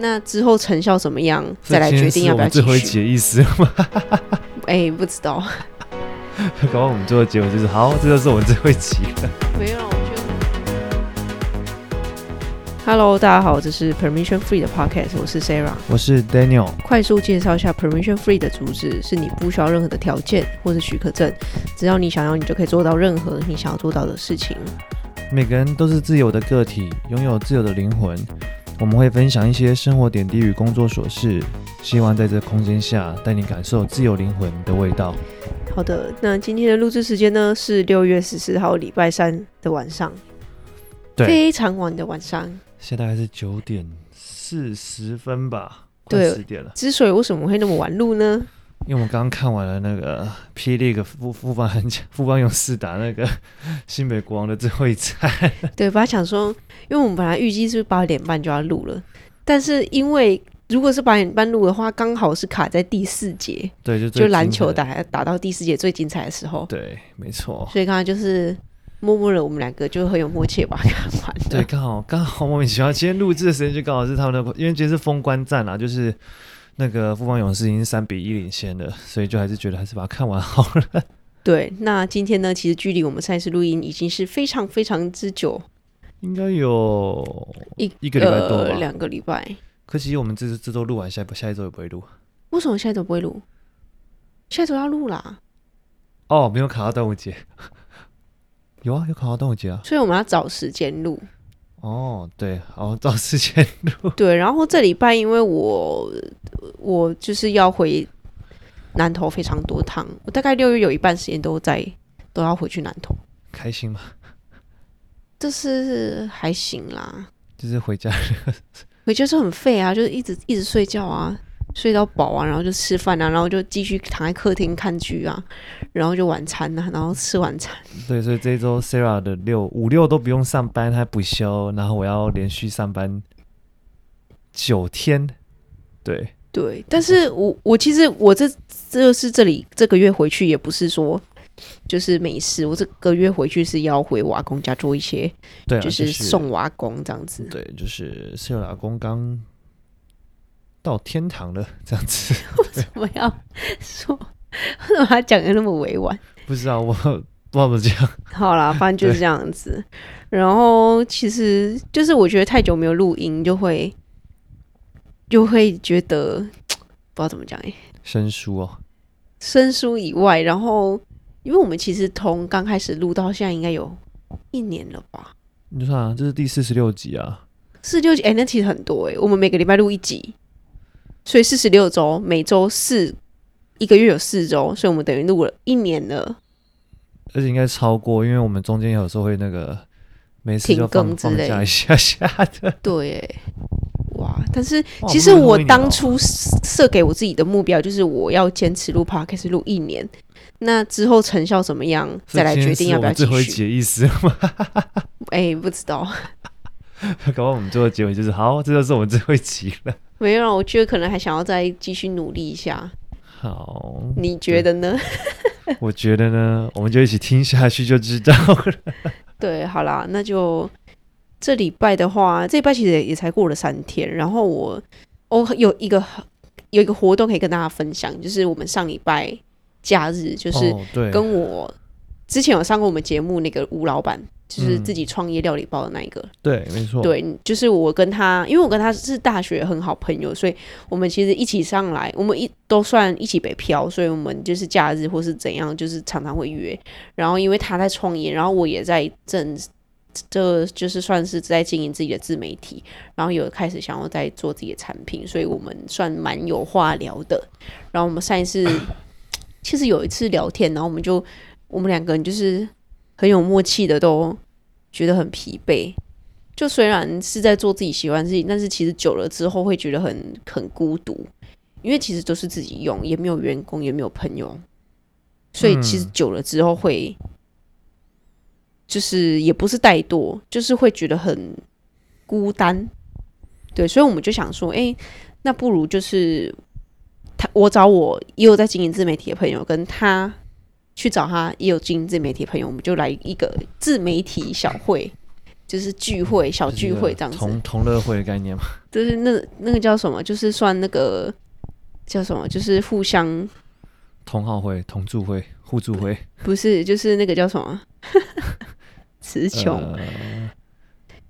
那之后成效怎么样，再来决定要不要继续。最后一集的意思吗？哎、欸，不知道。刚刚我们最后结果就是好，这就是我们最后一集了。没有，我觉得。Hello，大家好，这是 Permission Free 的 Podcast，我是 Sarah，我是 Daniel。快速介绍一下 Permission Free 的主旨：是你不需要任何的条件或者许可证，只要你想要，你就可以做到任何你想要做到的事情。每个人都是自由的个体，拥有自由的灵魂。我们会分享一些生活点滴与工作琐事，希望在这空间下带你感受自由灵魂的味道。好的，那今天的录制时间呢是六月十四号礼拜三的晚上，对，非常晚的晚上，现在大概是九点四十分吧，快十点了。之所以为什么会那么晚录呢？因为我们刚刚看完了那个霹雳个富富邦很强，富邦 勇士打那个 新北国王的最后一战。对，本来想说，因为我们本来预计是八点半就要录了，但是因为如果是八点半录的话，刚好是卡在第四节，对，就就篮球打打到第四节最精彩的时候。对，没错。所以刚刚就是默默的，我们两个就很有默契把它，看完。对，刚好刚好莫名其妙，今天录制的时间就刚好是他们的，因为今天是封关战啊，就是。那个富邦勇士已经三比一领先了，所以就还是觉得还是把它看完好了。对，那今天呢，其实距离我们上一次录音已经是非常非常之久，应该有一一个礼拜多吧，两个礼拜。可惜我们这这周录完，下下一周也不会录。为什么下一周不会录？下一周要录啦。哦，没有卡到端午节。有啊，有卡到端午节啊。所以我们要找时间录。哦，对，好，找四千多。对，然后这礼拜因为我我就是要回南投非常多趟，我大概六月有一半时间都在都要回去南投。开心吗？就是还行啦。就是回家，回家是很废啊，就是一直一直睡觉啊。睡到饱啊，然后就吃饭啊，然后就继续躺在客厅看剧啊，然后就晚餐啊，然后吃晚餐。对，所以这一周 Sarah 的六五六都不用上班，还补休，然后我要连续上班九天。对对，但是我我其实我这这是这里这个月回去也不是说就是没事，我这个月回去是要回我阿公家做一些，对、啊，就是送我阿公这样子。对，就是 Sarah 阿公刚。到天堂了，这样子。为什么要说？为什么他讲的那么委婉？不知道，我不知道怎么讲。好啦，反正就是这样子。然后其实就是我觉得太久没有录音，就会就会觉得不知道怎么讲哎。生疏哦。生疏以外，然后因为我们其实从刚开始录到现在，应该有一年了吧？你看啊，这是第四十六集啊。四十六集，哎，那其实很多哎。我们每个礼拜录一集。所以四十六周，每周四，一个月有四周，所以我们等于录了一年了。而且应该超过，因为我们中间有时候会那个没事就放停更之类放假一下下的。对，哇！但是其实我当初设给我自己的目标就是我要坚持录 Podcast 录一年。那之后成效怎么样，再来决定要不要继续。最后一集的意思吗？哎、欸，不知道。搞完我们最后结尾就是好，这就是我们最后一集了。没有，我觉得可能还想要再继续努力一下。好，你觉得呢？我觉得呢，我们就一起听下去就知道了。对，好啦，那就这礼拜的话，这礼拜其实也才过了三天。然后我我有一个有一个活动可以跟大家分享，就是我们上礼拜假日，就是跟我之前有上过我们节目那个吴老板。就是自己创业料理包的那一个，嗯、对，没错，对，就是我跟他，因为我跟他是大学很好朋友，所以我们其实一起上来，我们一都算一起北漂，所以我们就是假日或是怎样，就是常常会约。然后因为他在创业，然后我也在正，这就是算是在经营自己的自媒体，然后有开始想要在做自己的产品，所以我们算蛮有话聊的。然后我们上一次 其实有一次聊天，然后我们就我们两个人就是。很有默契的，都觉得很疲惫。就虽然是在做自己喜欢的事情，但是其实久了之后会觉得很很孤独，因为其实都是自己用，也没有员工，也没有朋友，所以其实久了之后会，就是也不是怠惰，就是会觉得很孤单。对，所以我们就想说，哎，那不如就是他，我找我也有在经营自媒体的朋友，跟他。去找他也有经营自媒体的朋友，我们就来一个自媒体小会，就是聚会小聚会这样子，同同乐会的概念嘛，就是那那个叫什么，就是算那个叫什么，就是互相同好会、同住会、互助会，不是，就是那个叫什么？词穷，呃、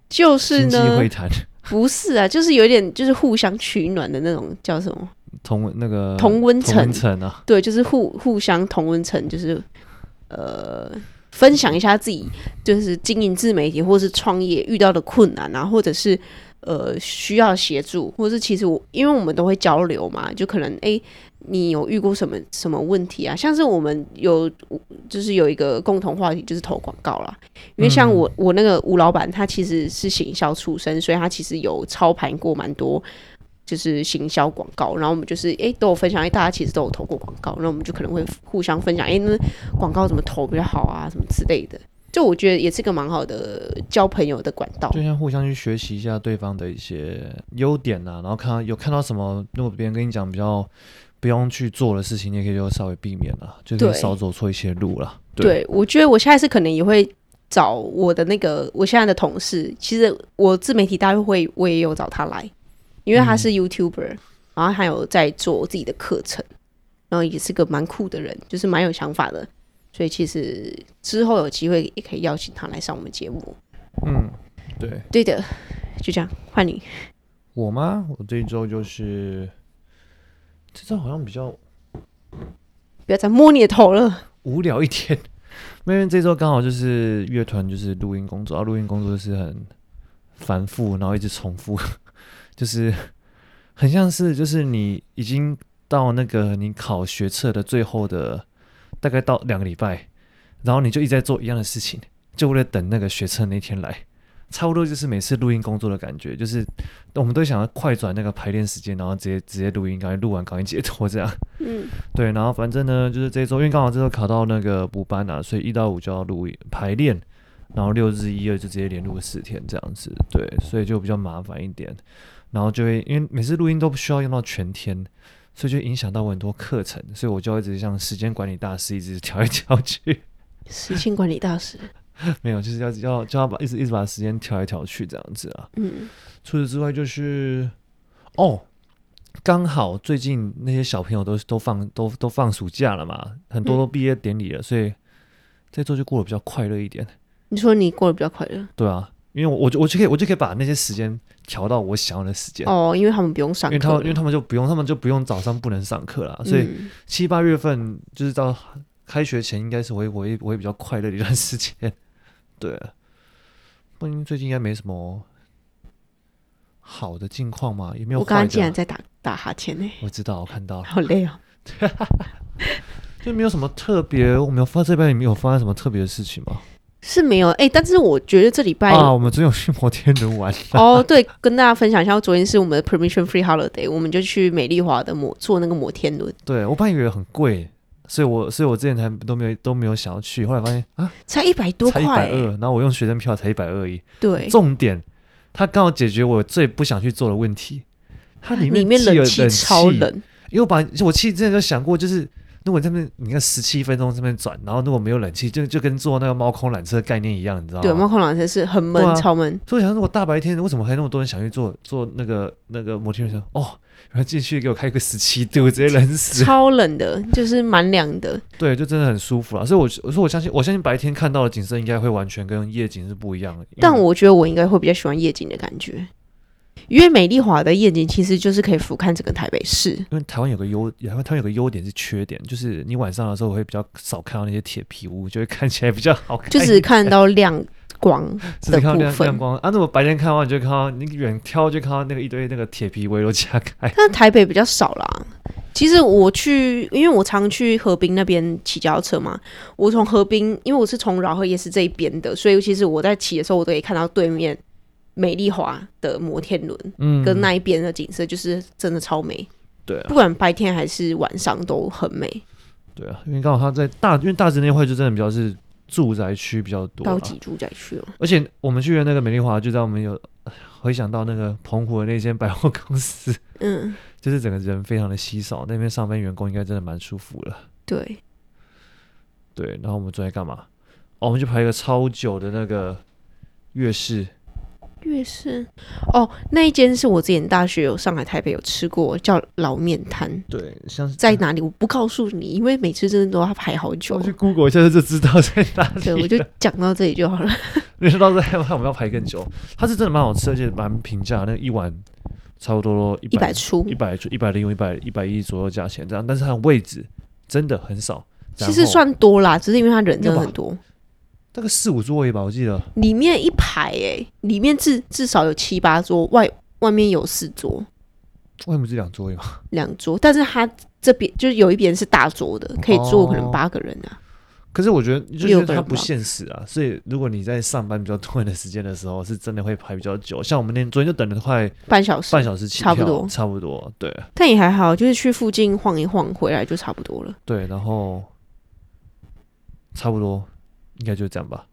就是呢，会谈。不是啊，就是有点就是互相取暖的那种叫什么同那个同温层层啊，对，就是互互相同温层，就是呃。分享一下自己就是经营自媒体或是创业遇到的困难啊，或者是呃需要协助，或者是其实我因为我们都会交流嘛，就可能哎、欸，你有遇过什么什么问题啊？像是我们有就是有一个共同话题就是投广告啦，因为像我我那个吴老板他其实是行销出身，所以他其实有操盘过蛮多。就是行销广告，然后我们就是哎、欸、都有分享，哎大家其实都有投过广告，然后我们就可能会互相分享，哎、欸、那广告怎么投比较好啊，什么之类的。就我觉得也是个蛮好的交朋友的管道，就像互相去学习一下对方的一些优点啊，然后看到有看到什么，如果别人跟你讲比较不用去做的事情，你也可以就稍微避免了，就可以少走错一些路了。对，对，我觉得我下一次可能也会找我的那个我现在的同事，其实我自媒体大会我也有找他来。因为他是 YouTuber，、嗯、然后还有在做自己的课程，然后也是个蛮酷的人，就是蛮有想法的，所以其实之后有机会也可以邀请他来上我们节目。嗯，对，对的，就这样换你。我吗？我这一周就是这周好像比较不要再摸你的头了，无聊一天。因为这周刚好就是乐团就是录音工作，然后录音工作是很繁复，然后一直重复。就是很像是，就是你已经到那个你考学测的最后的大概到两个礼拜，然后你就一直在做一样的事情，就为了等那个学测那天来，差不多就是每次录音工作的感觉，就是我们都想要快转那个排练时间，然后直接直接录音，赶快录完赶紧解脱这样。嗯，对，然后反正呢，就是这周因为刚好这周考到那个补班啊，所以一到五就要录音排练，然后六日一二就直接连录四天这样子，对，所以就比较麻烦一点。然后就会因为每次录音都不需要用到全天，所以就影响到我很多课程，所以我就一直像时间管理大师，一直调来调去。时间管理大师 没有，就是要要就要把一直一直把时间调来调去这样子啊。嗯。除此之外，就是哦，刚好最近那些小朋友都都放都都放暑假了嘛，很多都毕业典礼了，嗯、所以这周就过得比较快乐一点。你说你过得比较快乐？对啊。因为我我就我就可以我就可以把那些时间调到我想要的时间哦，因为他们不用上课，因为他们因为他们就不用他们就不用早上不能上课了，所以七八月份就是到开学前应该是我会我也我也比较快乐的一段时间。对，不，最近应该没什么好的近况嘛，也没有。我刚刚竟然在打打哈欠呢，我知道，我看到了，好累哦。就没有什么特别，我没有发这边也没有发生什么特别的事情吗？是没有哎、欸，但是我觉得这礼拜啊，我们只有去摩天轮玩哦。对，跟大家分享一下，昨天是我们的 permission free holiday，我们就去美丽华的摩坐那个摩天轮。对，我本来以为很贵，所以我所以我之前才都没有都没有想要去，后来发现啊，才一百多块，才一百二，然后我用学生票才一百二而已。对，重点，它刚好解决我最不想去做的问题，它里面里面冷气超冷，因为我把我其实之前就想过，就是。如果这边你看十七分钟这边转，然后如果没有冷气，就就跟坐那个猫空缆车的概念一样，你知道吗？对，猫空缆车是很闷，啊、超闷。所以想说，如果大白天为什么还那么多人想去坐坐那个那个摩天轮？哦，然后进去给我开个十七度，直接 冷死。超冷的，就是蛮凉的。对，就真的很舒服啊。所以我我说我相信，我相信白天看到的景色应该会完全跟夜景是不一样的。但我觉得我应该会比较喜欢夜景的感觉。因为美丽华的夜景其实就是可以俯瞰整个台北市。因为台湾有个优，台湾有个优点是缺点，就是你晚上的时候会比较少看到那些铁皮屋，就会看起来比较好看。就只看到亮光只 看到亮亮光啊！那么白天看的话，你就看到你远眺就看到那个一堆那个铁皮围楼加盖。但台北比较少啦。其实我去，因为我常去河滨那边骑脚踏车嘛。我从河滨，因为我是从饶河夜市这一边的，所以其实我在骑的时候，我都可以看到对面。美丽华的摩天轮，嗯，跟那一边的景色就是真的超美，对啊，不管白天还是晚上都很美，对啊，因为刚好它在大，因为大直那块就真的比较是住宅区比较多，高级住宅区哦，而且我们去的那个美丽华，就在我们有回想到那个澎湖的那间百货公司，嗯，就是整个人非常的稀少，那边上班员工应该真的蛮舒服了，对，对，然后我们昨天干嘛？哦，我们就排一个超久的那个月式。月盛哦，那一间是我之前大学有上海、台北有吃过，叫老面摊。对，像是在哪里我不告诉你，因为每次真的都要排好久。我去 Google 一下就知道在哪里。对，我就讲到这里就好了。没说到这里，我们要排更久。它是真的蛮好吃，而且蛮平价，那一碗差不多一百出，一百出一百零一百一百一左右价钱这样。但是它的位置真的很少，其实算多啦，只是因为它人真的很多。大概四五座位吧，我记得里面一排诶，里面至至少有七八桌，外外面有四桌，外面是两桌吗？两桌，但是他这边就是有一边是大桌的，可以坐可能八个人啊。可是我觉得就是它不现实啊，所以如果你在上班比较多人的时间的时候，是真的会排比较久。像我们那天昨天就等了快半小时，半小时起，差不多，差不多，对。但也还好，就是去附近晃一晃，回来就差不多了。对，然后差不多。应该就这样吧。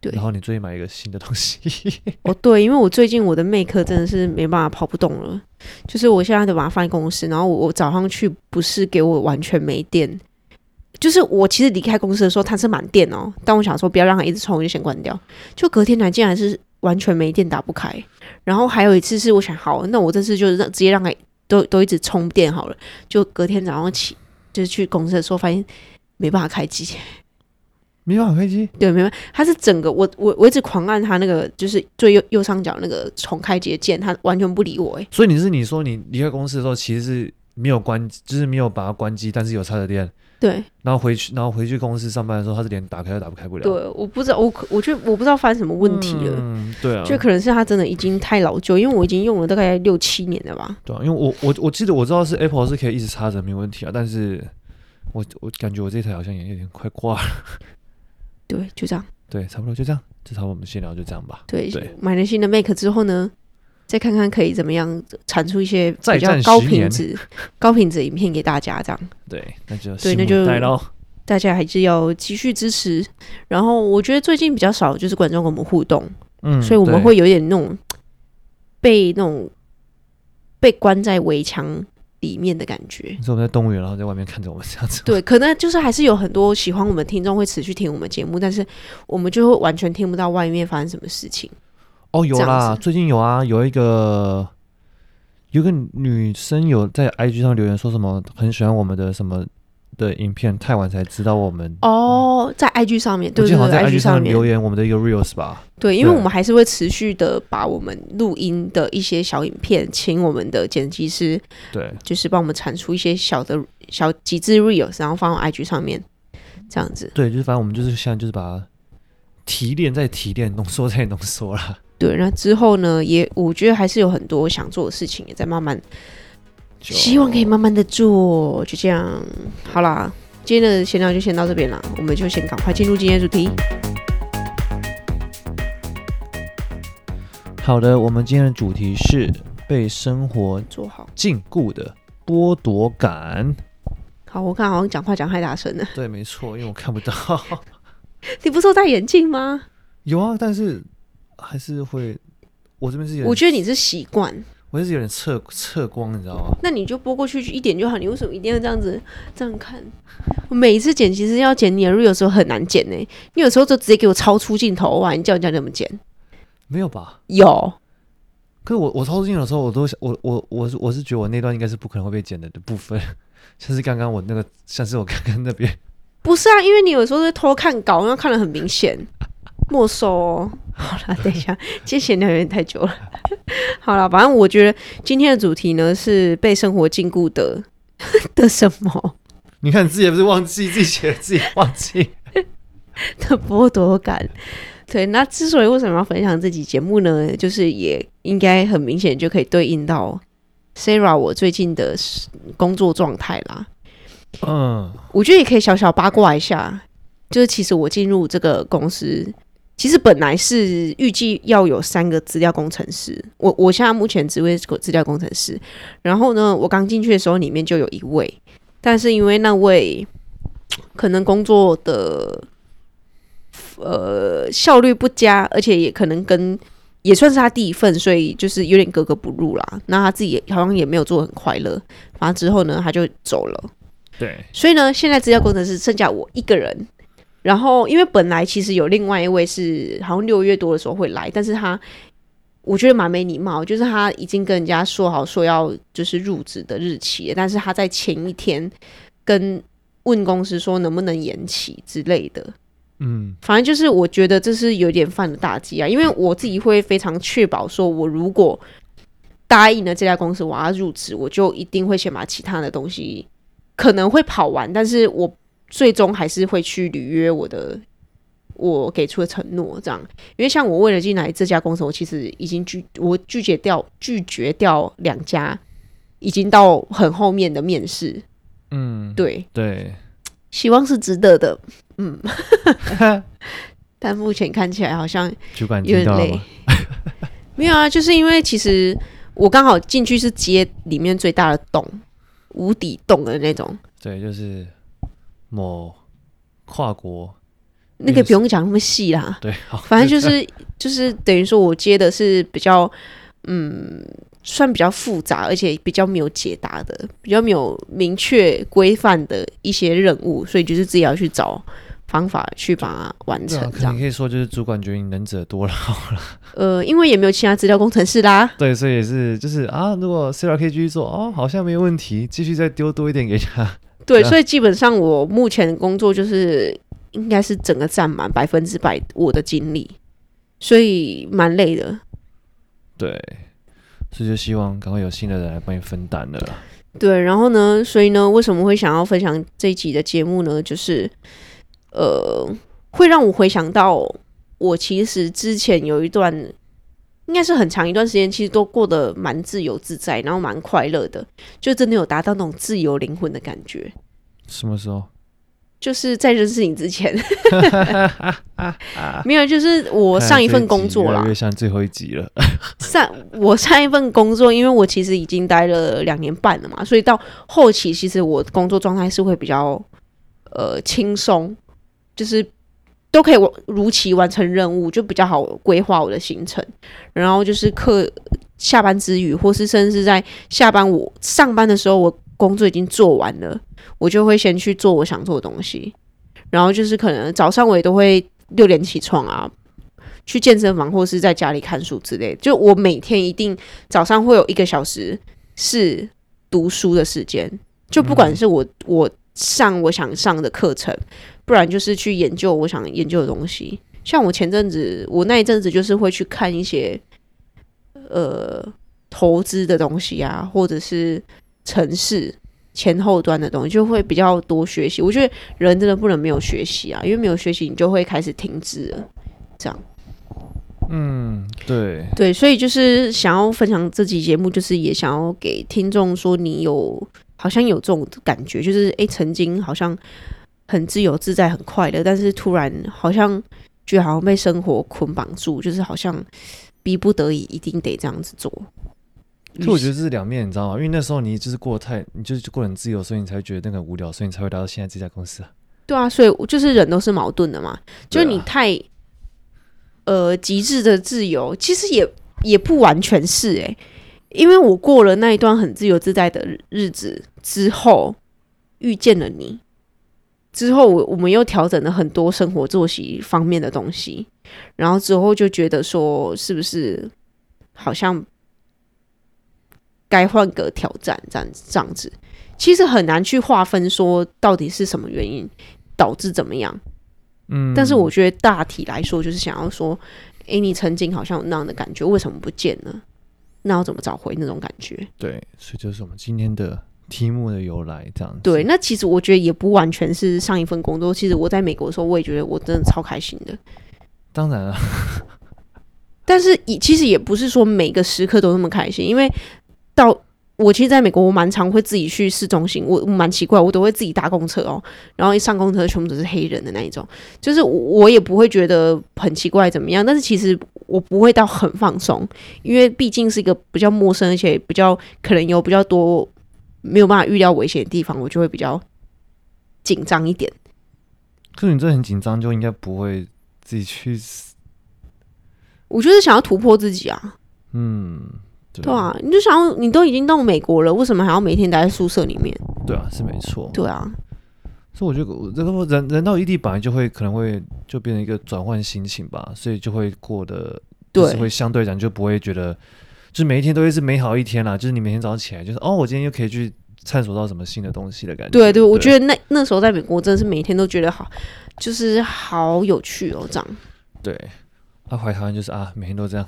对，然后你最近买一个新的东西。哦，对，因为我最近我的 Mac 真的是没办法跑不动了，就是我现在都把它放在公司，然后我我早上去不是给我完全没电，就是我其实离开公司的时候它是满电哦，但我想说不要让它一直充，我就先关掉。就隔天来竟然是完全没电，打不开。然后还有一次是我想好，那我这次就是让直接让它都都一直充电好了。就隔天早上起就是去公司的时候发现没办法开机。没办法开机，对，没办法，它是整个我我我一直狂按它那个就是最右右上角那个重开机键，它完全不理我哎。所以你是你说你离开公司的时候，其实是没有关，就是没有把它关机，但是有插着电。对。然后回去，然后回去公司上班的时候，它是连打开都打不开不了。对，我不知道，我我觉得我不知道发生什么问题了。嗯，对啊。就可能是它真的已经太老旧，因为我已经用了大概六七年了吧。对啊，因为我我我记得我知道是 Apple 是可以一直插着没问题啊，但是我我感觉我这台好像也有点快挂了。对，就这样。对，差不多就这样。至少我们先聊就这样吧。对，对买了新的 Mac 之后呢，再看看可以怎么样产出一些比较高品质、高品质的影片给大家。这样。对，那就对，那就大家还是要继续支持。然后我觉得最近比较少就是观众跟我们互动，嗯，所以我们会有点那种被那种被关在围墙。里面的感觉，你说我们在动物园，然后在外面看着我们这样子。对，可能就是还是有很多喜欢我们听众会持续听我们节目，但是我们就会完全听不到外面发生什么事情。哦，有啦，最近有啊，有一个有一个女生有在 IG 上留言说什么很喜欢我们的什么。的影片太晚才知道我们哦，在 IG 上面，对对对，在 IG 上面留言我们的一个 Reels 吧。对，因为我们还是会持续的把我们录音的一些小影片，请我们的剪辑师，对，就是帮我们产出一些小的小极致 Reels，然后放到 IG 上面，这样子。对，就是反正我们就是现在就是把它提炼再提炼，浓缩再浓缩了。对，那之后呢，也我觉得还是有很多想做的事情，也在慢慢。希望可以慢慢的做，就这样，好啦，今天的闲聊就先到这边了，我们就先赶快进入今天的主题。好的，我们今天的主题是被生活做好禁锢的剥夺感。好，我看好像讲话讲太大声了。对，没错，因为我看不到。你不是有戴眼镜吗？有啊，但是还是会，我这边是有，我觉得你是习惯。我就是有点侧侧光，你知道吗？那你就拨过去一点就好。你为什么一定要这样子这样看？我每一次剪其实要剪你的 Reels 有时候很难剪呢。你有时候就直接给我超出镜头哇！你叫人家怎么剪？没有吧？有。可是我我超出镜头的时候，我都想我我我是我是觉得我那段应该是不可能会被剪的的部分，像是刚刚我那个，像是我刚刚那边。不是啊，因为你有时候会偷看稿，然后看得很明显。没收哦，好了，等一下，今天闲聊有点太久了。好了，反正我觉得今天的主题呢是被生活禁锢的 的什么？你看你自己也不是忘记自己写的，自己忘记的剥夺感。对，那之所以为什么要分享这集节目呢？就是也应该很明显就可以对应到 Sarah 我最近的工作状态啦。嗯，我觉得也可以小小八卦一下，就是其实我进入这个公司。其实本来是预计要有三个资料工程师，我我现在目前职位是资料工程师。然后呢，我刚进去的时候里面就有一位，但是因为那位可能工作的呃效率不佳，而且也可能跟也算是他第一份，所以就是有点格格不入啦。那他自己好像也没有做很快乐，反正之后呢他就走了。对，所以呢，现在资料工程师剩下我一个人。然后，因为本来其实有另外一位是好像六月多的时候会来，但是他我觉得蛮没礼貌，就是他已经跟人家说好说要就是入职的日期，但是他在前一天跟问公司说能不能延期之类的。嗯，反正就是我觉得这是有点犯了大忌啊，因为我自己会非常确保说，我如果答应了这家公司我要入职，我就一定会先把其他的东西可能会跑完，但是我最终还是会去履约我的我给出的承诺，这样。因为像我为了进来这家公司，我其实已经拒我拒绝掉拒绝掉两家，已经到很后面的面试。嗯，对对，希望是值得的。嗯，但目前看起来好像有点累。没有啊，就是因为其实我刚好进去是接里面最大的洞，无底洞的那种。对，就是某跨国，那个不用讲那么细啦。对，好，反正就是就是等于说我接的是比较嗯，算比较复杂，而且比较没有解答的，比较没有明确规范的一些任务，所以就是自己要去找。方法去把它完成，这样你可以说就是主管觉得你能者多劳了。呃，因为也没有其他资料工程师啦。对，所以也是就是啊，如果 CR 可以继续做哦，好像没有问题，继续再丢多一点给他。对，所以基本上我目前的工作就是应该是整个占满百分之百我的精力，所以蛮累的。对，所以就希望赶快有新的人来帮你分担了。对，然后呢，所以呢，为什么会想要分享这一集的节目呢？就是。呃，会让我回想到，我其实之前有一段，应该是很长一段时间，其实都过得蛮自由自在，然后蛮快乐的，就真的有达到那种自由灵魂的感觉。什么时候？就是在认识你之前，没有，就是我上一份工作啦，越像最后一集了。上我上一份工作，因为我其实已经待了两年半了嘛，所以到后期，其实我工作状态是会比较呃轻松。就是都可以如期完成任务，就比较好规划我的行程。然后就是课下班之余，或是甚至是在下班我上班的时候，我工作已经做完了，我就会先去做我想做的东西。然后就是可能早上我也都会六点起床啊，去健身房或是在家里看书之类的。就我每天一定早上会有一个小时是读书的时间，就不管是我我上我想上的课程。不然就是去研究我想研究的东西，像我前阵子，我那一阵子就是会去看一些呃投资的东西啊，或者是城市前后端的东西，就会比较多学习。我觉得人真的不能没有学习啊，因为没有学习，你就会开始停滞了。这样，嗯，对对，所以就是想要分享这期节目，就是也想要给听众说，你有好像有这种感觉，就是诶，曾经好像。很自由自在，很快乐，但是突然好像觉得好像被生活捆绑住，就是好像逼不得已一定得这样子做。所以我觉得这是两面，你知道吗？因为那时候你就是过得太，你就是过得很自由，所以你才会觉得那个无聊，所以你才会来到现在这家公司啊。对啊，所以就是人都是矛盾的嘛。就是你太、啊、呃极致的自由，其实也也不完全是诶、欸，因为我过了那一段很自由自在的日子之后，遇见了你。之后，我我们又调整了很多生活作息方面的东西，然后之后就觉得说，是不是好像该换个挑战，这样子这样子，其实很难去划分说到底是什么原因导致怎么样。嗯，但是我觉得大体来说，就是想要说，诶，你曾经好像有那样的感觉，为什么不见了？那要怎么找回那种感觉？对，所以就是我们今天的。题目的由来这样子，对，那其实我觉得也不完全是上一份工作。其实我在美国的时候，我也觉得我真的超开心的。当然了，但是也其实也不是说每个时刻都那么开心，因为到我其实在美国，我蛮常会自己去市中心，我蛮奇怪，我都会自己搭公车哦，然后一上公车全部都是黑人的那一种，就是我也不会觉得很奇怪怎么样，但是其实我不会到很放松，因为毕竟是一个比较陌生，而且比较可能有比较多。没有办法预料危险的地方，我就会比较紧张一点。可是你这很紧张，就应该不会自己去。我就是想要突破自己啊。嗯，对，对啊，你就想要，你都已经到美国了，为什么还要每天待在宿舍里面？对啊，是没错。对啊，所以我觉得这个人人到异地本来就会可能会就变成一个转换心情吧，所以就会过得对是会相对讲就不会觉得，就是每一天都会是美好一天啦。就是你每天早上起来，就是哦，我今天又可以去探索到什么新的东西的感觉。对对，对，我觉得那那时候在美国真的是每天都觉得好，就是好有趣哦，这样。对，他回台湾就是啊，每天都这样。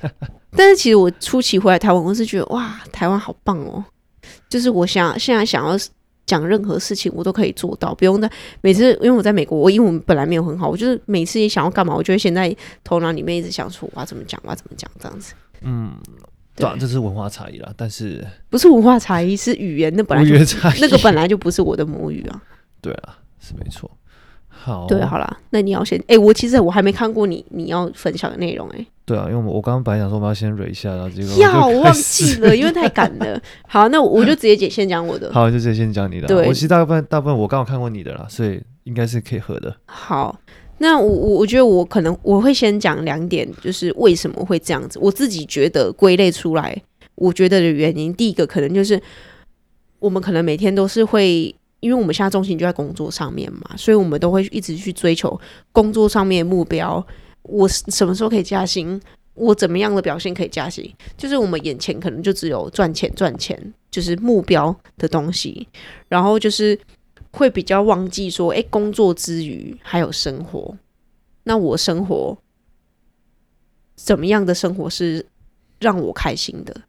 但是其实我初期回来台湾，我是觉得哇，台湾好棒哦，就是我想现在想要。讲任何事情我都可以做到，不用在每次，因为我在美国，我英文本来没有很好，我就是每次也想要干嘛，我就会先在头脑里面一直想出我要怎么讲，我要怎么讲这样子。嗯，对啊，这是文化差异啦，但是不是文化差异，是语言，那本来就那个本来就不是我的母语啊。对啊，是没错。好，对，好啦，那你要先，哎、欸，我其实我还没看过你你要分享的内容、欸，哎。对啊，因为我我刚刚本来想说我们要先蕊一下，然后结果要我忘记了，因为太赶了。好，那我就直接先讲我的。好，就直接先讲你的。对，我其实大部分大部分我刚好看过你的啦，所以应该是可以合的。好，那我我我觉得我可能我会先讲两点，就是为什么会这样子。我自己觉得归类出来，我觉得的原因，第一个可能就是我们可能每天都是会，因为我们现在重心就在工作上面嘛，所以我们都会一直去追求工作上面的目标。我什么时候可以加薪？我怎么样的表现可以加薪？就是我们眼前可能就只有赚钱、赚钱，就是目标的东西。然后就是会比较忘记说，哎，工作之余还有生活。那我生活怎么样的生活是让我开心的？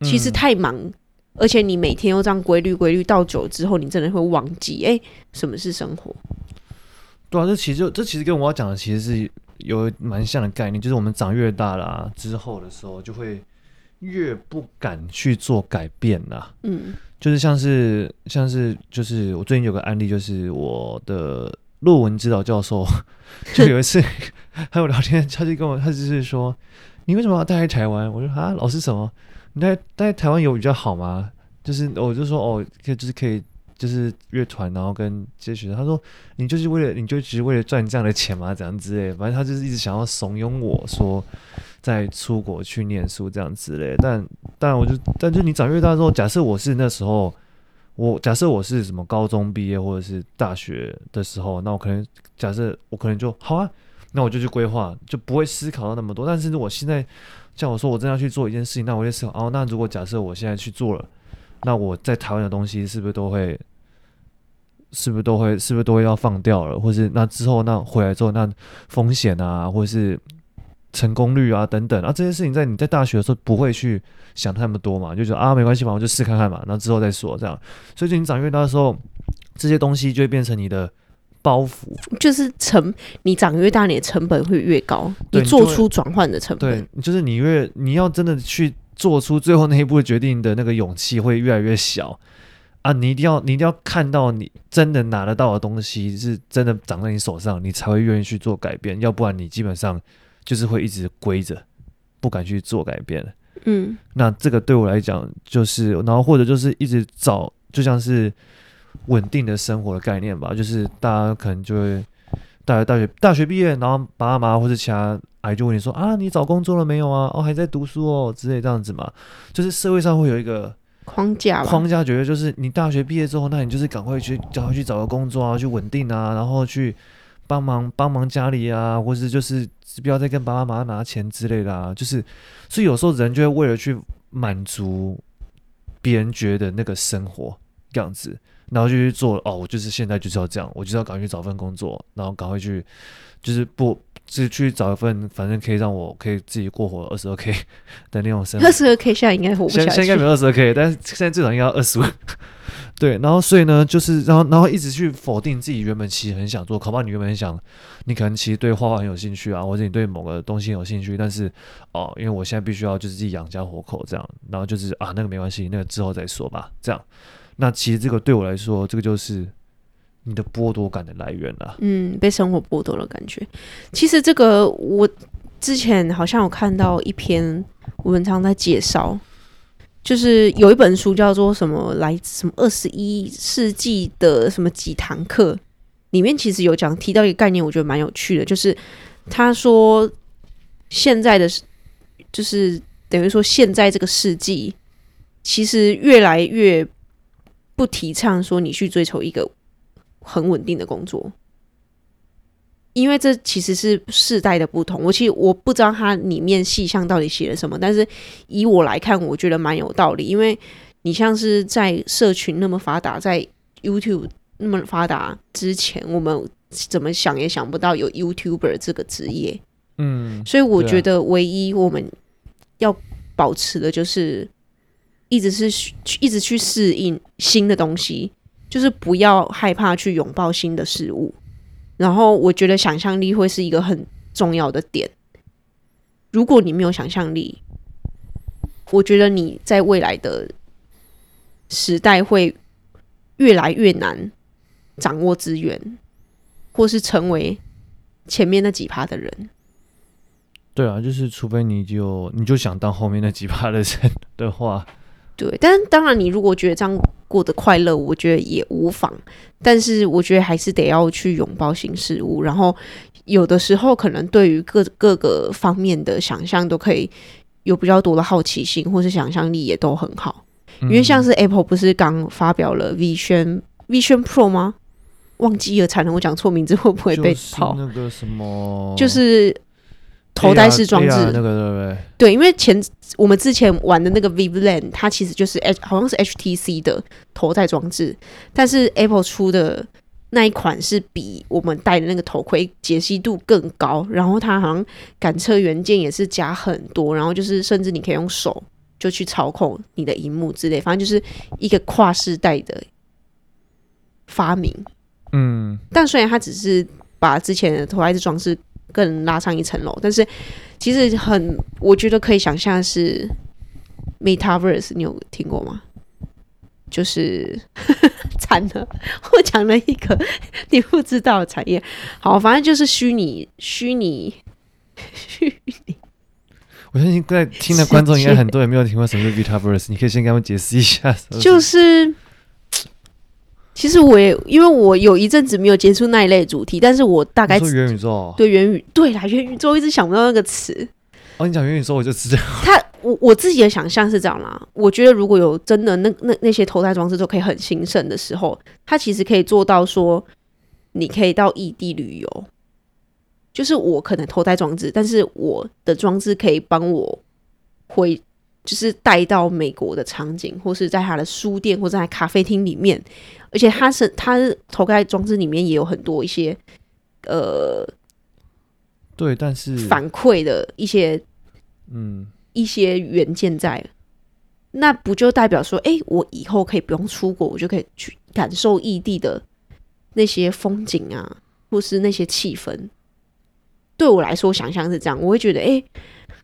其实太忙，嗯、而且你每天又这样规律、规律到久之后，你真的会忘记，哎，什么是生活？对啊，这其实就这其实跟我要讲的其实是。有蛮像的概念，就是我们长越大了、啊、之后的时候，就会越不敢去做改变啦、啊。嗯，就是像是像是就是我最近有个案例，就是我的论文指导教授，就有一次 还有聊天，他就跟我，他就是说，你为什么要待在台湾？我说啊，老师什么？你待待在台湾有比较好吗？就是我就说哦，可以就是可以。就是乐团，然后跟这些学生，他说：“你就是为了，你就只是为了赚这样的钱吗？怎样之类，反正他就是一直想要怂恿我说，再出国去念书这样之类。但但我就，但就你长越大之后，假设我是那时候，我假设我是什么高中毕业或者是大学的时候，那我可能假设我可能就好啊，那我就去规划，就不会思考到那么多。但是我现在像我说，我真要去做一件事情，那我就思考哦，那如果假设我现在去做了。”那我在台湾的东西是不是都会，是不是都会，是不是都会要放掉了？或是那之后那回来之后那风险啊，或是成功率啊等等啊，这些事情在你在大学的时候不会去想那么多嘛？就觉得啊没关系嘛，我就试看看嘛，那之后再说这样。所以就你长越大的时候，这些东西就会变成你的包袱，就是成你长越大，你的成本会越高，你做出转换的成本，对，就是你越你要真的去。做出最后那一步决定的那个勇气会越来越小啊！你一定要，你一定要看到你真的拿得到的东西是真的长在你手上，你才会愿意去做改变。要不然你基本上就是会一直归着，不敢去做改变。嗯，那这个对我来讲就是，然后或者就是一直找，就像是稳定的生活的概念吧。就是大家可能就会大学大学大学毕业，然后爸妈或者其他。哎，就问你说啊，你找工作了没有啊？哦，还在读书哦，之类这样子嘛。就是社会上会有一个框架，框架觉得就是你大学毕业之后，那你就是赶快去赶快去找个工作啊，去稳定啊，然后去帮忙帮忙家里啊，或是就是不要再跟爸爸妈妈拿钱之类的啊。就是，所以有时候人就会为了去满足别人觉得那个生活样子，然后就去做哦，我就是现在就是要这样，我就是要赶快去找份工作，然后赶快去，就是不。是去找一份，反正可以让我可以自己过活二十二 k 的那种生活。二十二 k 现在应该活不下去。现在应该没有二十二 k，但是现在至少应该要二十五。对，然后所以呢，就是然后然后一直去否定自己原本其实很想做，考不好你原本很想，你可能其实对画画很有兴趣啊，或者你对某个东西很有兴趣，但是哦，因为我现在必须要就是自己养家活口这样，然后就是啊那个没关系，那个之后再说吧，这样。那其实这个对我来说，这个就是。你的剥夺感的来源了，嗯，被生活剥夺了感觉。其实这个我之前好像有看到一篇文章在介绍，就是有一本书叫做什么来什么二十一世纪的什么几堂课，里面其实有讲提到一个概念，我觉得蛮有趣的，就是他说现在的，就是等于说现在这个世纪，其实越来越不提倡说你去追求一个。很稳定的工作，因为这其实是世代的不同。我其实我不知道它里面细项到底写了什么，但是以我来看，我觉得蛮有道理。因为你像是在社群那么发达，在 YouTube 那么发达之前，我们怎么想也想不到有 YouTuber 这个职业。嗯，所以我觉得唯一我们要保持的就是一直是去一直去适应新的东西，就是不要害怕去拥抱新的事物。然后我觉得想象力会是一个很重要的点。如果你没有想象力，我觉得你在未来的时代会越来越难掌握资源，或是成为前面那几趴的人。对啊，就是除非你就你就想当后面那几趴的人的话。对，但当然，你如果觉得这样过得快乐，我觉得也无妨。但是，我觉得还是得要去拥抱新事物。然后，有的时候可能对于各各个方面的想象都可以有比较多的好奇心，或是想象力也都很好。因为像是 Apple 不是刚发表了 Vision Vision Pro 吗？忘记了，才能我讲错名字会不会被跑？那个什么，就是。头戴式装置，那个对不对？对，因为前我们之前玩的那个 Vive Land，它其实就是 H，好像是 HTC 的头戴装置，但是 Apple 出的那一款是比我们戴的那个头盔解析度更高，然后它好像感测元件也是加很多，然后就是甚至你可以用手就去操控你的荧幕之类，反正就是一个跨世代的发明。嗯，但虽然它只是把之前的头戴式装置。更拉上一层楼，但是其实很，我觉得可以想象是 Metaverse，你有听过吗？就是 惨了，我讲了一个 你不知道的产业。好，反正就是虚拟、虚拟、虚拟。我相信在听的观众应该很多也没有听过什么是 Metaverse，你可以先给他们解释一下。就是。其实我也因为我有一阵子没有接触那一类主题，但是我大概说元宇宙，对元宇对啦，元宇宙一直想不到那个词。哦，你讲元宇宙我就知道。他我我自己的想象是这样啦，我觉得如果有真的那那那些投胎装置都可以很兴盛的时候，它其实可以做到说，你可以到异地旅游，就是我可能投胎装置，但是我的装置可以帮我回。就是带到美国的场景，或是在他的书店，或者在咖啡厅里面，而且他是他头盖装置里面也有很多一些呃，对，但是反馈的一些嗯一些元件在，那不就代表说，哎、欸，我以后可以不用出国，我就可以去感受异地的那些风景啊，或是那些气氛。对我来说，想象是这样，我会觉得，哎、欸，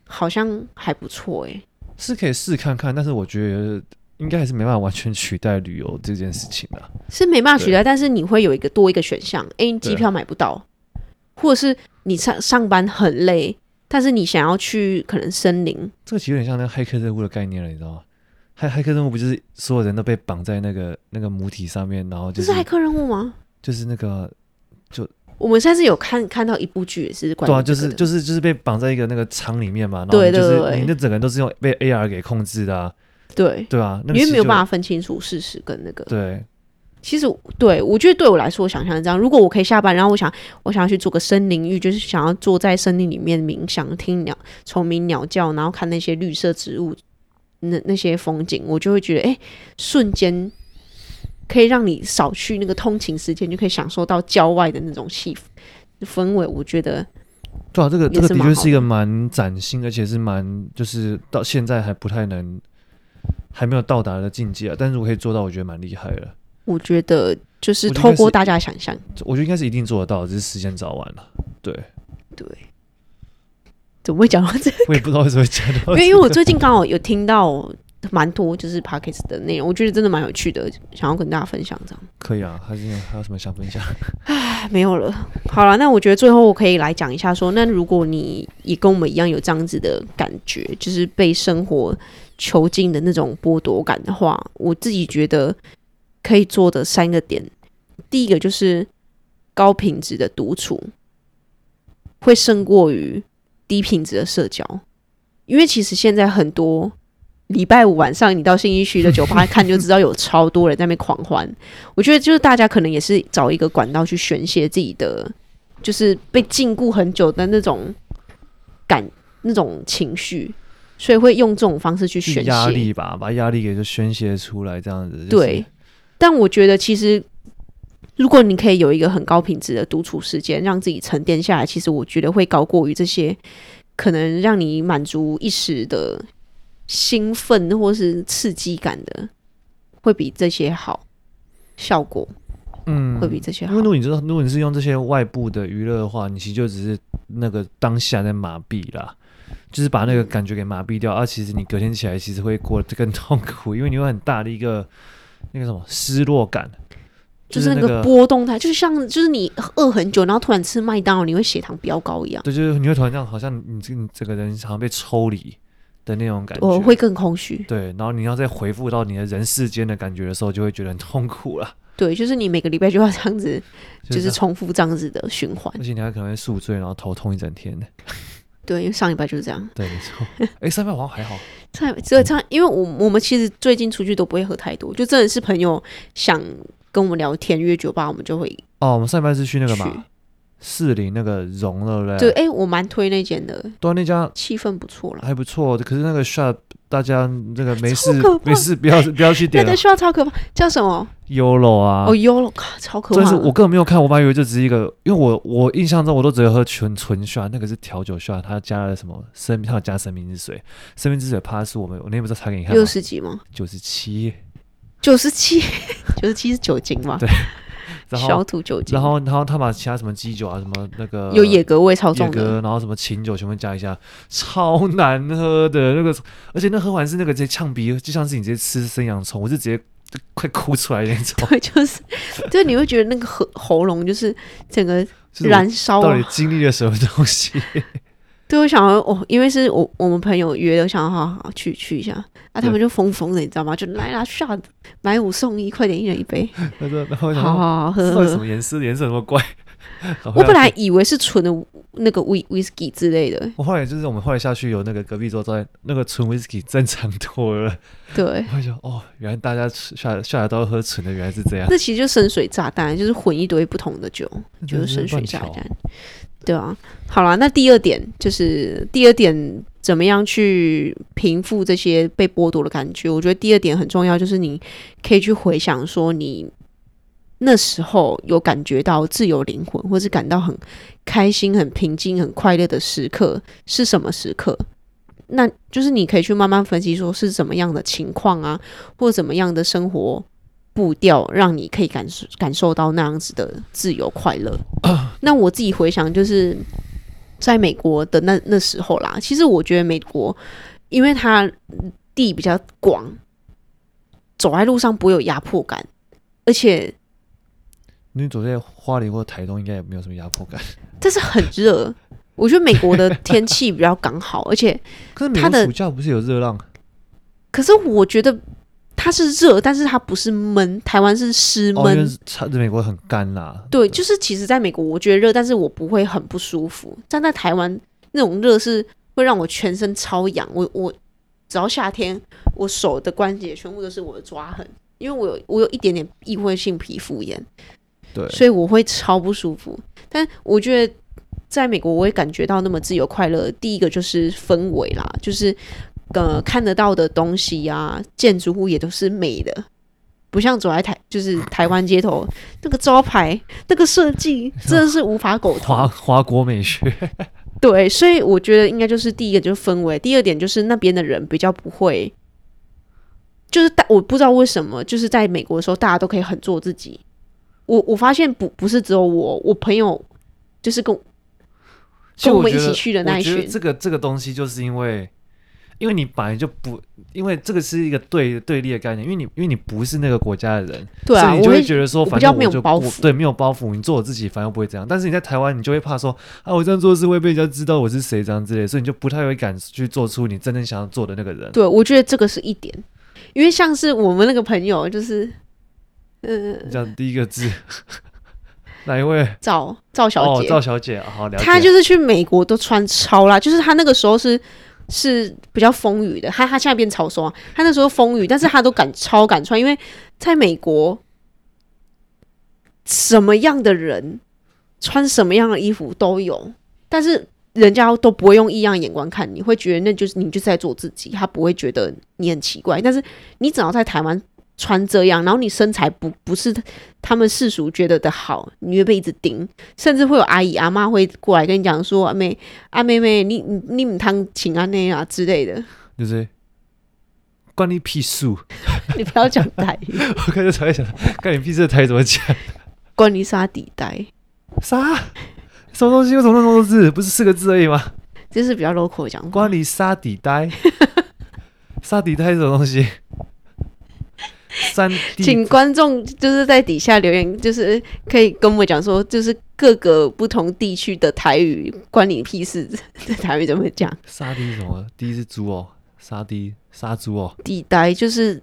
好像还不错，哎。是可以试看看，但是我觉得应该还是没办法完全取代旅游这件事情的。是没办法取代，但是你会有一个多一个选项。哎，机票买不到，或者是你上上班很累，但是你想要去可能森林。这个其实有点像那个黑客任务的概念了，你知道吗？黑黑客任务不就是所有人都被绑在那个那个母体上面，然后就是黑客任务吗？就是那个就。我们上次有看看到一部剧，也是关于对啊，就是就是就是被绑在一个那个舱里面嘛，然后就是你的整个人都是用被 AR 给控制的，啊，对对啊，因为没有办法分清楚事实跟那个。对，其实对我觉得对我来说，我想象这样，如果我可以下班，然后我想我想要去做个森林浴，就是想要坐在森林里面冥想，听鸟虫鸣鸟叫，然后看那些绿色植物，那那些风景，我就会觉得哎，瞬间。可以让你少去那个通勤时间，就可以享受到郊外的那种气氛围。我觉得，对啊，这个这个的确是一个蛮崭新，而且是蛮就是到现在还不太能还没有到达的境界啊。但是如果可以做到，我觉得蛮厉害的。我觉得就是透过大家想象，我觉得应该是一定做得到，只是时间早晚了。对对，怎么会讲到这个？我也不知道为什么会讲到这为因为我最近刚好有听到。蛮多就是 Podcast 的内容，我觉得真的蛮有趣的，想要跟大家分享这样。可以啊，还是还有什么想分享？唉，没有了。好了，那我觉得最后我可以来讲一下说，说那如果你也跟我们一样有这样子的感觉，就是被生活囚禁的那种剥夺感的话，我自己觉得可以做的三个点，第一个就是高品质的独处会胜过于低品质的社交，因为其实现在很多。礼拜五晚上，你到信义区的酒吧 看，就知道有超多人在那边狂欢。我觉得就是大家可能也是找一个管道去宣泄自己的就是被禁锢很久的那种感、那种情绪，所以会用这种方式去宣泄压力吧，把压力给就宣泄出来，这样子、就是。对，但我觉得其实如果你可以有一个很高品质的独处时间，让自己沉淀下来，其实我觉得会高过于这些可能让你满足一时的兴奋或是刺激感的，会比这些好效果。嗯，会比这些好。因为如果你知道，如果你是用这些外部的娱乐的话，你其实就只是那个当下在麻痹啦，就是把那个感觉给麻痹掉。而、啊、其实你隔天起来，其实会过得更痛苦，因为你有很大的一个那个什么失落感，就是那个波动态，就是像就是你饿很久，然后突然吃麦当劳，你会血糖飙高一样。对，就是你会突然这样，好像你这你这个人好像被抽离的那种感觉，我会更空虚。对，然后你要再回复到你的人世间的感觉的时候，就会觉得很痛苦了。对，就是你每个礼拜就要这样子，就是重复这样子的循环，而且你还可能会宿醉，然后头痛一整天呢。对，因为上礼拜就是这样。对，没错。哎，上礼拜好像还好。上这上，因为我我们其实最近出去都不会喝太多，就真的是朋友想跟我们聊天约酒吧，我们就会。哦，我们上礼拜是去那个嘛。士林那个融了嘞，对，哎、欸，我蛮推那间的，对，那家气氛不错了，还不错。可是那个 shot，大家那个没事没事，不要 不要去点。那个 shot 超可怕，叫什么？Yolo 啊，哦，Yolo，超可怕。但是我根本没有看，我本来以为就只是一个，因为我我印象中我都只有喝纯纯 shot，那个是调酒 shot，它加了什么生，它有加生命之水，生命之水怕是我们我那天不是查给你看吗？六十几吗？九十七，九十七，九十七是酒精吗？对。小土酒精，然后然后他把其他什么鸡酒啊，什么那个有野格味超重的，然后什么琴酒全部加一下，超难喝的那个，而且那喝完是那个直接呛鼻，就像是你直接吃生洋葱，我是直接快哭出来那种。对，就是，就你会觉得那个喉喉咙就是整个 燃烧，到底经历了什么东西？对，我想要哦，因为是我我们朋友约的，我想要好好去去一下。啊，他们就疯疯的，你知道吗？就来啦，shot 买五送一，快点一人一杯。他说：“好好好喝喝。”什么颜色？颜色那么怪？我本来以为是纯的那个威威士忌之类的。我后来就是我们后来下去有那个隔壁桌在那个纯威士忌正常多了。对，我就哦，原来大家下下来都要喝纯的，原来是这样。这其实就深水炸弹，就是混一堆不同的酒，就是深水炸弹。对啊，好啦，那第二点就是第二点，怎么样去平复这些被剥夺的感觉？我觉得第二点很重要，就是你可以去回想说，你那时候有感觉到自由灵魂，或是感到很开心、很平静、很快乐的时刻是什么时刻？那就是你可以去慢慢分析，说是怎么样的情况啊，或怎么样的生活。步调让你可以感受感受到那样子的自由快乐。那我自己回想，就是在美国的那那时候啦。其实我觉得美国，因为它地比较广，走在路上不会有压迫感，而且你走在花莲或台东应该也没有什么压迫感。但是很热，我觉得美国的天气比较刚好，而且 它的暑假不是有热浪？可是我觉得。它是热，但是它不是闷。台湾是湿闷，它在美国很干啦。对，就是其实在美国，我觉得热，但是我不会很不舒服。站在台湾那种热是会让我全身超痒。我我只要夏天，我手的关节全部都是我的抓痕，因为我有我有一点点异位性皮肤炎，对，所以我会超不舒服。但我觉得在美国，我会感觉到那么自由快乐。第一个就是氛围啦，就是。呃，看得到的东西呀、啊，建筑物也都是美的，不像走在台，就是台湾街头那个招牌，那个设计真的是无法苟同。华华国美学，对，所以我觉得应该就是第一个就是氛围，第二点就是那边的人比较不会，就是大我不知道为什么，就是在美国的时候，大家都可以很做自己。我我发现不不是只有我，我朋友就是跟跟我们一起去的那一群，这个这个东西就是因为。因为你本来就不，因为这个是一个对对立的概念，因为你因为你不是那个国家的人，对啊，所以你就会觉得说，反正我就我没有包袱，对，没有包袱，你做我自己，反正不会这样。但是你在台湾，你就会怕说，啊，我这样做事会被人家知道我是谁这样之类，所以你就不太会敢去做出你真正想要做的那个人。对，我觉得这个是一点，因为像是我们那个朋友，就是，嗯，讲第一个字，哪一位？赵赵小姐，赵、哦、小姐，好，了解。她就是去美国都穿超辣，就是她那个时候是。是比较风雨的，他他现在变潮霜。他那时候风雨，但是他都敢超敢穿，因为在美国，什么样的人穿什么样的衣服都有，但是人家都不会用异样眼光看你，会觉得那就是你就在做自己，他不会觉得你很奇怪。但是你只要在台湾穿这样，然后你身材不不是他们世俗觉得的好，你会被一直盯，甚至会有阿姨阿妈会过来跟你讲说：“阿妹阿妹妹，你你你唔通请安内啊之类的。”就是关你屁事！你不要讲台语，我开始突然想，关你屁事的台语怎么讲？关你啥底带？啥？什么东西？为什么那么多字？不是四个字而已吗？这是比较 local 的讲话。关你啥底带？啥底带是什么东西？三，请观众就是在底下留言，就是可以跟我们讲说，就是各个不同地区的台语关你屁事？这台语怎么讲？沙地什么？第一是猪哦，沙地杀猪哦。地呆就是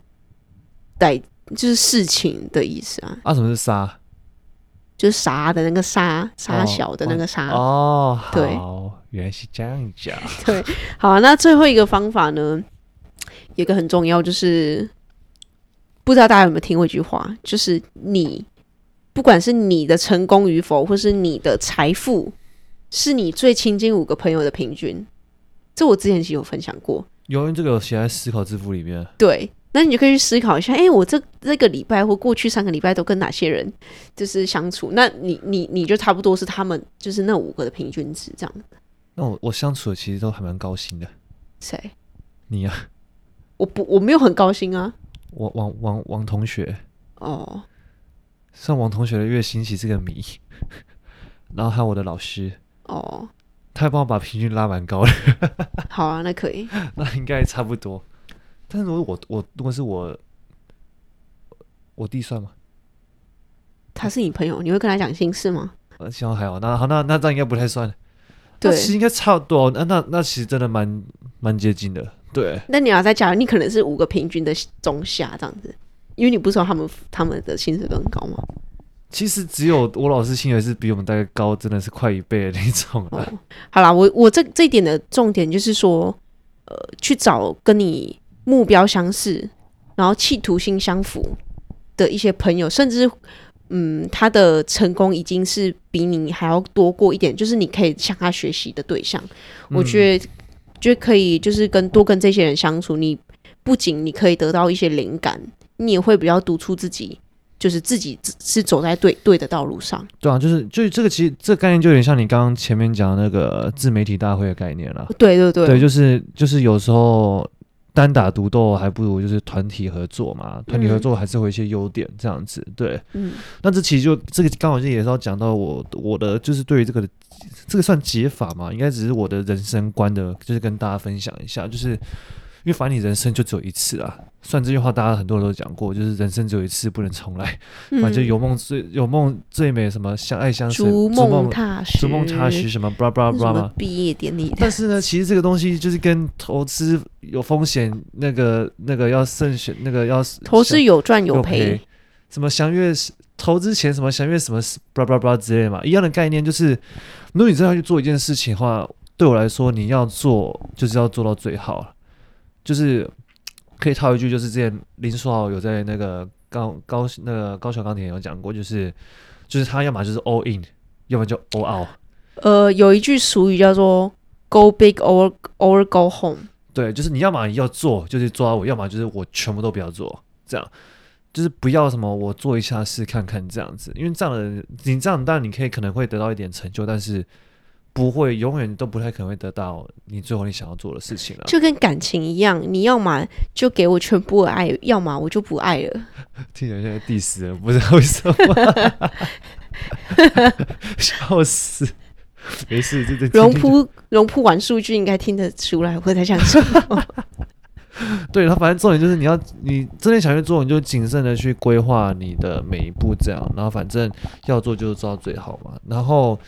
逮，就是事情的意思啊。啊，什么是杀？就是沙的那个杀，杀小的那个杀。哦，对，原来是这样讲。对，好啊，那最后一个方法呢，有一个很重要，就是。不知道大家有没有听过一句话，就是你不管是你的成功与否，或是你的财富，是你最亲近五个朋友的平均。这我之前其实有分享过，有人这个有写在思考致富里面。对，那你就可以去思考一下，哎，我这这个礼拜或过去三个礼拜都跟哪些人就是相处？那你你你就差不多是他们就是那五个的平均值这样。那我我相处的其实都还蛮高兴的。谁？你啊？我不我没有很高兴啊。王王王王同学哦，上王同学的月薪其实是个谜，然后还有我的老师哦，他还帮我把平均拉蛮高的。好啊，那可以，那应该差不多。但是如果我我如果是我我弟算吗？他是你朋友，你会跟他讲心事吗？呃，希望还好。那好，那那这样应该不太算。对，其实应该差不多。那那那其实真的蛮蛮接近的。对，那你要再加，你可能是五个平均的中下这样子，因为你不知道他们他们的薪水都很高吗？其实只有我老师薪水是比我们大概高，真的是快一倍的那种。哦，好啦，我我这这一点的重点就是说，呃，去找跟你目标相似，然后企图心相符的一些朋友，甚至嗯，他的成功已经是比你还要多过一点，就是你可以向他学习的对象。嗯，我觉得。就可以，就是跟多跟这些人相处，你不仅你可以得到一些灵感，你也会比较督促自己，就是自己是走在对对的道路上。对啊，就是就是这个其实这个概念就有点像你刚刚前面讲的那个自媒体大会的概念了。对对对，对，就是就是有时候单打独斗还不如就是团体合作嘛，团体合作还是会有一些优点这样子。对，嗯，那这其实就这个刚好就也是要讲到我我的就是对于这个的。这个算解法吗？应该只是我的人生观的，就是跟大家分享一下，就是因为反正你人生就只有一次啊。算这句话，大家很多人都讲过，就是人生只有一次，不能重来。反正就有梦最有梦最美，什么相爱相随，逐梦踏实，逐梦踏实，什么巴拉巴拉巴拉嘛。毕业典礼。但是呢，其实这个东西就是跟投资有风险，那个那个要慎选，那个要投资有赚有赔，什么祥月投资前什么祥月什么巴拉巴拉之类的嘛，一样的概念就是。如果你真的要去做一件事情的话，对我来说，你要做就是要做到最好，就是可以套一句，就是之前林书豪有在那个高高那个高桥钢铁有讲过，就是就是他要么就是 all in，要么就 all out。呃，有一句俗语叫做 go big or or go home。对，就是你要么要做，就是做到我，要么就是我全部都不要做，这样。就是不要什么我做一下试看看这样子，因为这样的人，你这样当然你可以可能会得到一点成就，但是不会永远都不太可能会得到你最后你想要做的事情了。就跟感情一样，你要么就给我全部的爱，要么我就不爱了。听起来现在 diss 了，不知道为什么，笑死。没事，这这荣铺荣铺完数据应该听得出来我在想什么。对，他反正重点就是你要，你真的想去做，你就谨慎的去规划你的每一步，这样，然后反正要做就做到最好嘛。然后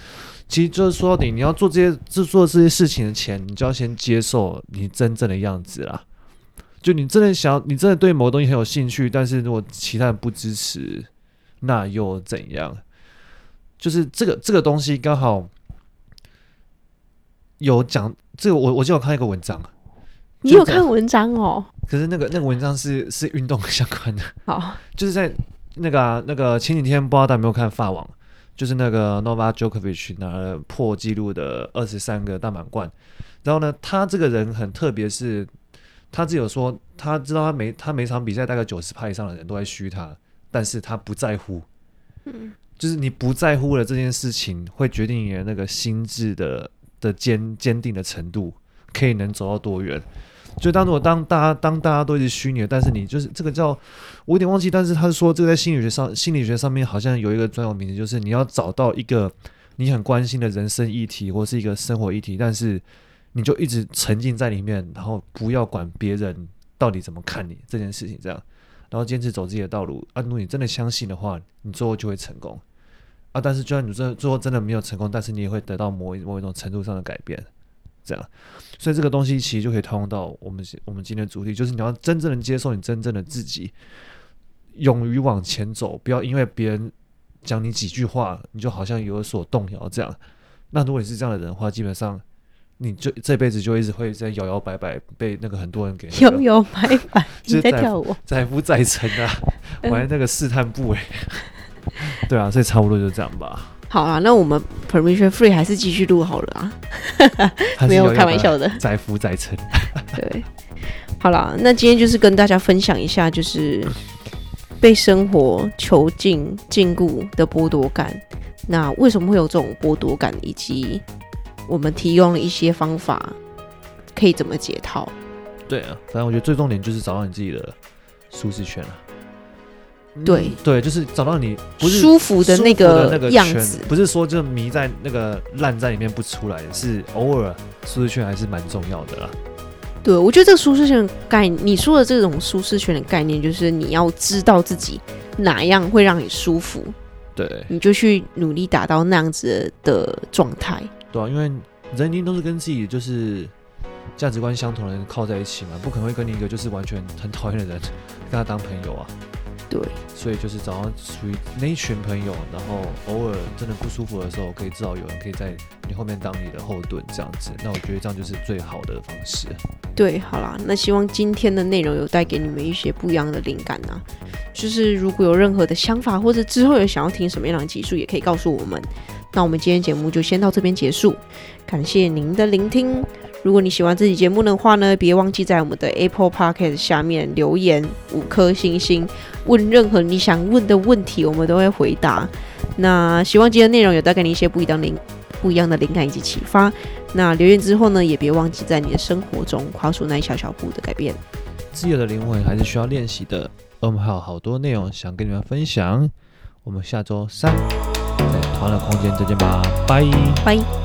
其实就是说到底，你要做这些，做做这些事情的前，你就要先接受你真正的样子啦。就你真的想，你真的对某个东西很有兴趣，但是如果其他人不支持，那又怎样？就是这个这个东西刚好有讲，这个我我就有看一个文章。你有看文章哦？可是那个那个文章是是运动相关的。好，就是在那个、啊、那个前几天，不知道大家有没有看法网？就是那个 Novak Djokovic 拿了破纪录的二十三个大满贯。然后呢，他这个人很特别，是他只有说他知道他每他每场比赛大概九十趴以上的人都在嘘他，但是他不在乎。嗯，就是你不在乎了这件事情，会决定你的那个心智的的坚坚定的程度，可以能走到多远。就当如果当大家当大家都一直虚拟，但是你就是这个叫我有点忘记，但是他说这个在心理学上心理学上面好像有一个专有名词，就是你要找到一个你很关心的人生议题或是一个生活议题，但是你就一直沉浸在里面，然后不要管别人到底怎么看你这件事情，这样，然后坚持走自己的道路。啊，如果你真的相信的话，你最后就会成功啊。但是就算你最最后真的没有成功，但是你也会得到某一某一种程度上的改变。这样，所以这个东西其实就可以套用到我们我们今天的主题，就是你要真正的接受你真正的自己，勇于往前走，不要因为别人讲你几句话，你就好像有所动摇。这样，那如果你是这样的人的话，基本上你就这辈子就一直会在摇摇摆摆，被那个很多人给摇摇摆摆，你在跳舞，载浮载沉啊，玩那个试探部位。对啊，所以差不多就这样吧。好啦，那我们 permission free 还是继续录好了啊，没有开玩笑的，载浮载沉。对，好啦，那今天就是跟大家分享一下，就是被生活囚禁、禁锢的剥夺感。那为什么会有这种剥夺感？以及我们提供了一些方法，可以怎么解套？对啊，反正我觉得最重点就是找到你自己的舒适圈啊。对、嗯、对，就是找到你不是舒服的那个那个样子，不是说就迷在那个烂在里面不出来，是偶尔舒适圈还是蛮重要的啦。对，我觉得这个舒适圈的概念，你说的这种舒适圈的概念，就是你要知道自己哪样会让你舒服，对，你就去努力达到那样子的状态。对啊，因为人一定都是跟自己就是价值观相同的人靠在一起嘛，不可能会跟你一个就是完全很讨厌的人 跟他当朋友啊。对，所以就是找到属于那一群朋友，然后偶尔真的不舒服的时候，可以至少有人可以在你后面当你的后盾，这样子。那我觉得这样就是最好的方式。对，好啦，那希望今天的内容有带给你们一些不一样的灵感啊。就是如果有任何的想法，或者之后有想要听什么样的技术，也可以告诉我们。那我们今天节目就先到这边结束，感谢您的聆听。如果你喜欢这期节目的话呢，别忘记在我们的 Apple Podcast 下面留言五颗星星，问任何你想问的问题，我们都会回答。那希望今天内容有带给你一些不一样的灵、不一样的灵感以及启发。那留言之后呢，也别忘记在你的生活中跨出那一小小步的改变。自由的灵魂还是需要练习的。我们还有好多内容想跟你们分享。我们下周三在同样的空间再见吧，拜拜。